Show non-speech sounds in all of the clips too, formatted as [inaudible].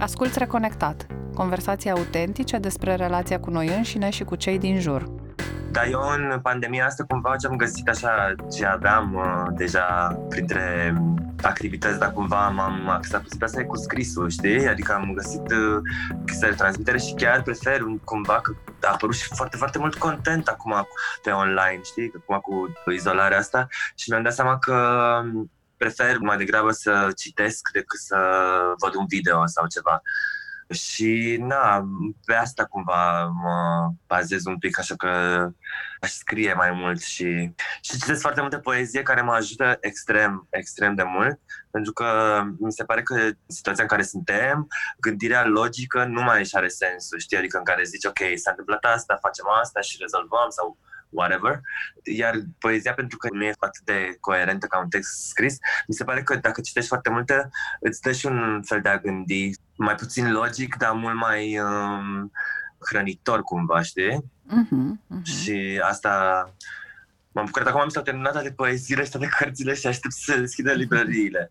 Asculți Reconectat, conversații autentice despre relația cu noi înșine și cu cei din jur. Dar eu în pandemia asta cumva ce am găsit așa ce aveam uh, deja printre activități, dar cumva m-am axat pe asta cu scrisul, știi? Adică am găsit uh, chestia de transmitere și chiar prefer cumva că a apărut și foarte, foarte mult content acum pe online, știi? Acum cu izolarea asta și mi-am dat seama că prefer mai degrabă să citesc decât să văd un video sau ceva. Și na, pe asta cumva mă bazez un pic, așa că aș scrie mai mult și, și citesc foarte multe poezie care mă ajută extrem, extrem de mult, pentru că mi se pare că în situația în care suntem, gândirea logică nu mai își are sensul, știi? Adică în care zici, ok, s-a întâmplat asta, facem asta și rezolvăm sau whatever. Iar poezia, pentru că nu e atât de coerentă ca un text scris, mi se pare că dacă citești foarte multe, îți dă și un fel de a gândi mai puțin logic, dar mult mai um, hrănitor cumva, știi? Uh-huh, uh-huh. Și asta M-am bucurat acum am s-au terminat toate poeziile și toate cărțile și aștept să deschidă librăriile.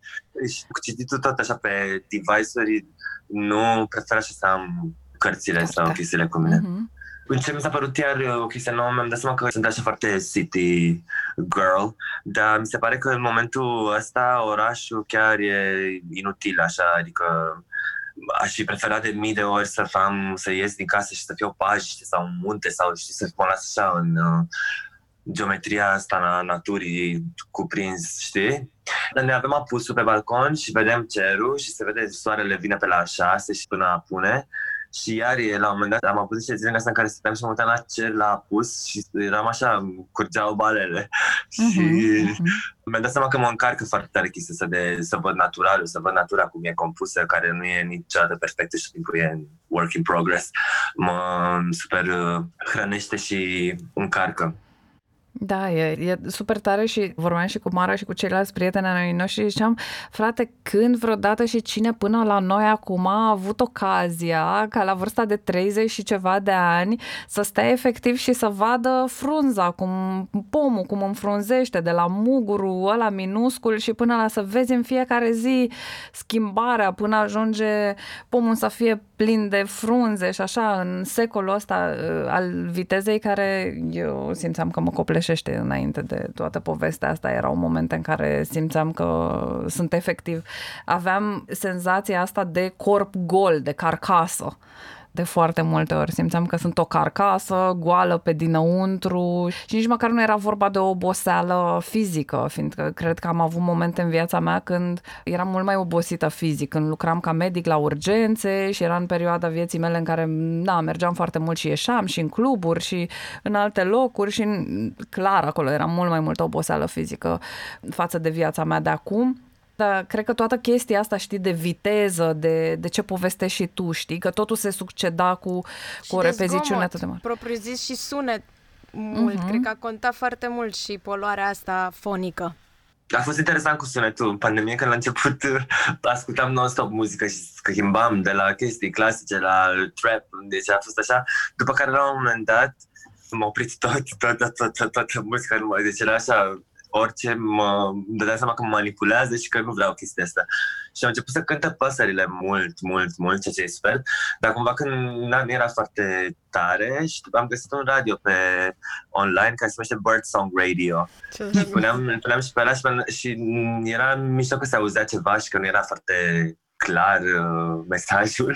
Și [laughs] cu cititul tot așa pe device-uri, nu prefer așa să am cărțile sau chestiile cu mine. Uh-huh. În ce mi s-a părut iar uh, o chestie nouă, mi-am dat seama că sunt așa foarte city girl, dar mi se pare că în momentul ăsta orașul chiar e inutil, așa, adică aș fi preferat de mii de ori să fac, să ies din casă și să fiu o pajiște sau un munte sau știi, să mă las așa în uh, geometria asta a naturii cuprins, știi? Dar ne avem apusul pe balcon și vedem cerul și se vede soarele vine pe la șase și până apune și iar la un moment dat am avut niște zile în astea în care stăteam și mă uitam la cer la apus și eram așa, curgeau balele. Uh-huh, [laughs] și uh-huh. mi-am dat seama că mă încarcă foarte tare chestia să, de, să văd naturalul, să văd natura cum e compusă, care nu e niciodată perfectă și timpul e în work in progress. Mă super uh, hrănește și încarcă. Da, e, e super tare și vorbeam și cu Mara și cu ceilalți prieteni ai noștri și ziceam, frate, când vreodată și cine până la noi acum a avut ocazia ca la vârsta de 30 și ceva de ani să stea efectiv și să vadă frunza, cum pomul, cum înfrunzește de la mugurul ăla minuscul și până la să vezi în fiecare zi schimbarea până ajunge pomul să fie plin de frunze și așa în secolul ăsta uh, al vitezei care eu simțeam că mă copleșește înainte de toată povestea asta. Erau momente în care simțeam că sunt efectiv. Aveam senzația asta de corp gol, de carcasă de foarte multe ori. Simțeam că sunt o carcasă goală pe dinăuntru și nici măcar nu era vorba de o oboseală fizică, fiindcă cred că am avut momente în viața mea când eram mult mai obosită fizic, când lucram ca medic la urgențe și era în perioada vieții mele în care, da, mergeam foarte mult și ieșeam și în cluburi și în alte locuri și clar acolo era mult mai multă oboseală fizică față de viața mea de acum. Dar cred că toată chestia asta, știi, de viteză, de, de ce povestești și tu, știi, că totul se succeda cu, cu o repeziciune atât de mare. propriu zis și sunet mult. Uh-huh. Cred că a contat foarte mult și poluarea asta fonică. A fost interesant cu sunetul în pandemie, când la început ascultam non-stop muzică și schimbam de la chestii clasice la trap, deci a fost așa. După care la un moment dat m-a oprit tot, tot, tot, tot, tot, toată muzica, numai, deci era așa orice mă dădeam seama că mă manipulează și că nu vreau chestia asta. Și am început să cântă păsările mult, mult, mult, ceea ce e super, dar cumva când nu era foarte tare și am găsit un radio pe online care se numește Bird Song Radio. Ce și puneam, puneam și pe ăla și, și era mișto că se auzea ceva și că nu era foarte clar uh, mesajul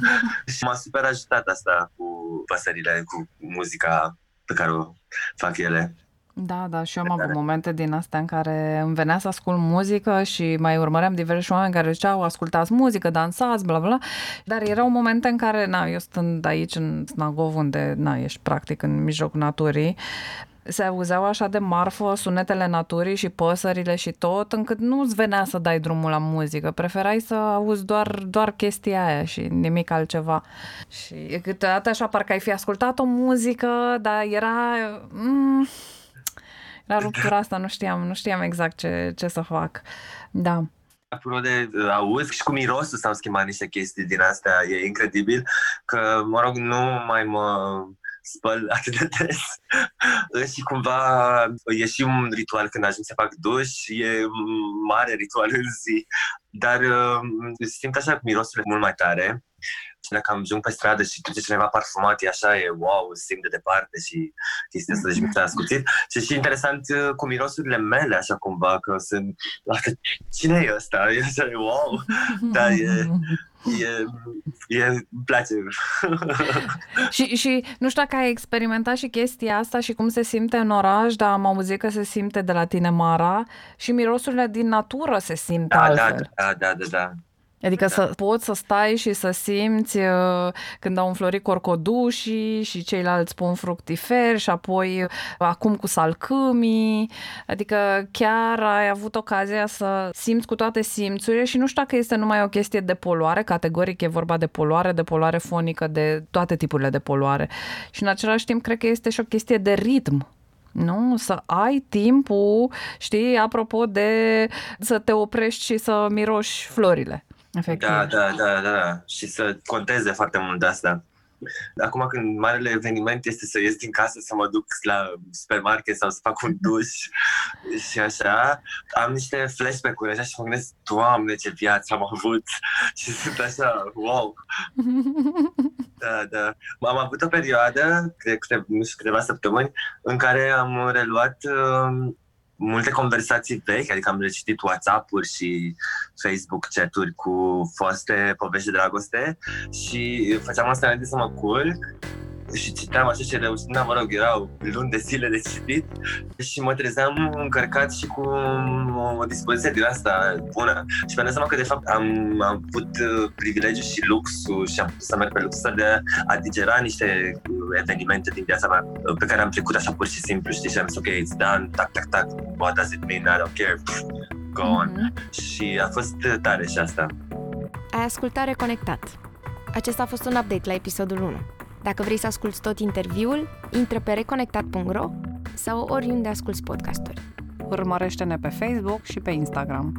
[laughs] și m-a super ajutat asta cu păsările, cu muzica pe care o fac ele. Da, da, și eu am avut momente din astea în care îmi venea să ascult muzică și mai urmăream diversi oameni care ziceau ascultați muzică, dansați, bla bla, dar erau momente în care, na, eu stând aici în Snagov, unde, na, ești practic în mijlocul naturii, se auzeau așa de marfă sunetele naturii și păsările și tot, încât nu-ți venea să dai drumul la muzică. Preferai să auzi doar, doar chestia aia și nimic altceva. Și câteodată așa parcă ai fi ascultat o muzică, dar era... Mm, la ruptura asta nu știam, nu știam exact ce, ce să fac. Da. Apropo de uh, auz și cu mirosul s-au schimbat niște chestii din astea, e incredibil că, mă rog, nu mai mă spăl [laughs] atât de des și cumva e și un ritual când ajung să fac duș, e mare ritual în zi dar uh, simt așa mirosurile mult mai tare și dacă am ajung pe stradă și trece cineva parfumat, e așa, e wow, simt de departe și chestia asta, deci mi s-a ascuțit. Și și interesant uh, cu mirosurile mele, așa cumva, că sunt, [laughs] cine e ăsta? E așa, e wow, [laughs] dar e, e, e, îmi place. [laughs] și, și nu știu dacă ai experimentat și chestia asta și cum se simte în oraș, dar am auzit că se simte de la tine, Mara, și mirosurile din natură se simt da, altfel. Da, da, da, da. Adică da. să poți să stai și să simți uh, când au înflorit corcodușii și ceilalți pun fructiferi și apoi uh, acum cu salcâmii. Adică chiar ai avut ocazia să simți cu toate simțurile și nu știu dacă este numai o chestie de poluare, categoric e vorba de poluare, de poluare fonică, de toate tipurile de poluare. Și în același timp cred că este și o chestie de ritm nu? Să ai timpul, știi, apropo de să te oprești și să miroși florile. Efectiv. Da, da, da, da. Și să conteze foarte mult de asta. Acum când marele eveniment este să ies din casă, să mă duc la supermarket sau să fac un duș [laughs] și așa, am niște flashback-uri așa și mă gândesc, Doamne, ce viață am avut [laughs] și sunt așa, wow. [laughs] Da, da. Am avut o perioadă, de câte, nu știu, câteva săptămâni, în care am reluat uh, multe conversații vechi, adică am recitit WhatsApp-uri și Facebook chat-uri cu foste povești de dragoste și făceam asta înainte să mă culc și citeam așa și reușeam, da, mă rog, erau luni de zile de citit și mă trezeam încărcat și cu o dispoziție din asta bună. Și mi-am dat seama că, de fapt, am, am avut uh, privilegiul și luxul și am putut să merg pe luxul de a digera niște evenimente din viața mea uh, pe care am trecut așa pur și simplu, știi, și am zis, ok, it's done, tac, tac, tac, what does it mean, I don't care, Pff, go on. Mm-hmm. Și a fost tare și asta. Ai ascultat Reconectat. Acesta a fost un update la episodul 1. Dacă vrei să asculti tot interviul, intră pe reconectat.ro sau oriunde asculti podcasturi. Urmărește-ne pe Facebook și pe Instagram.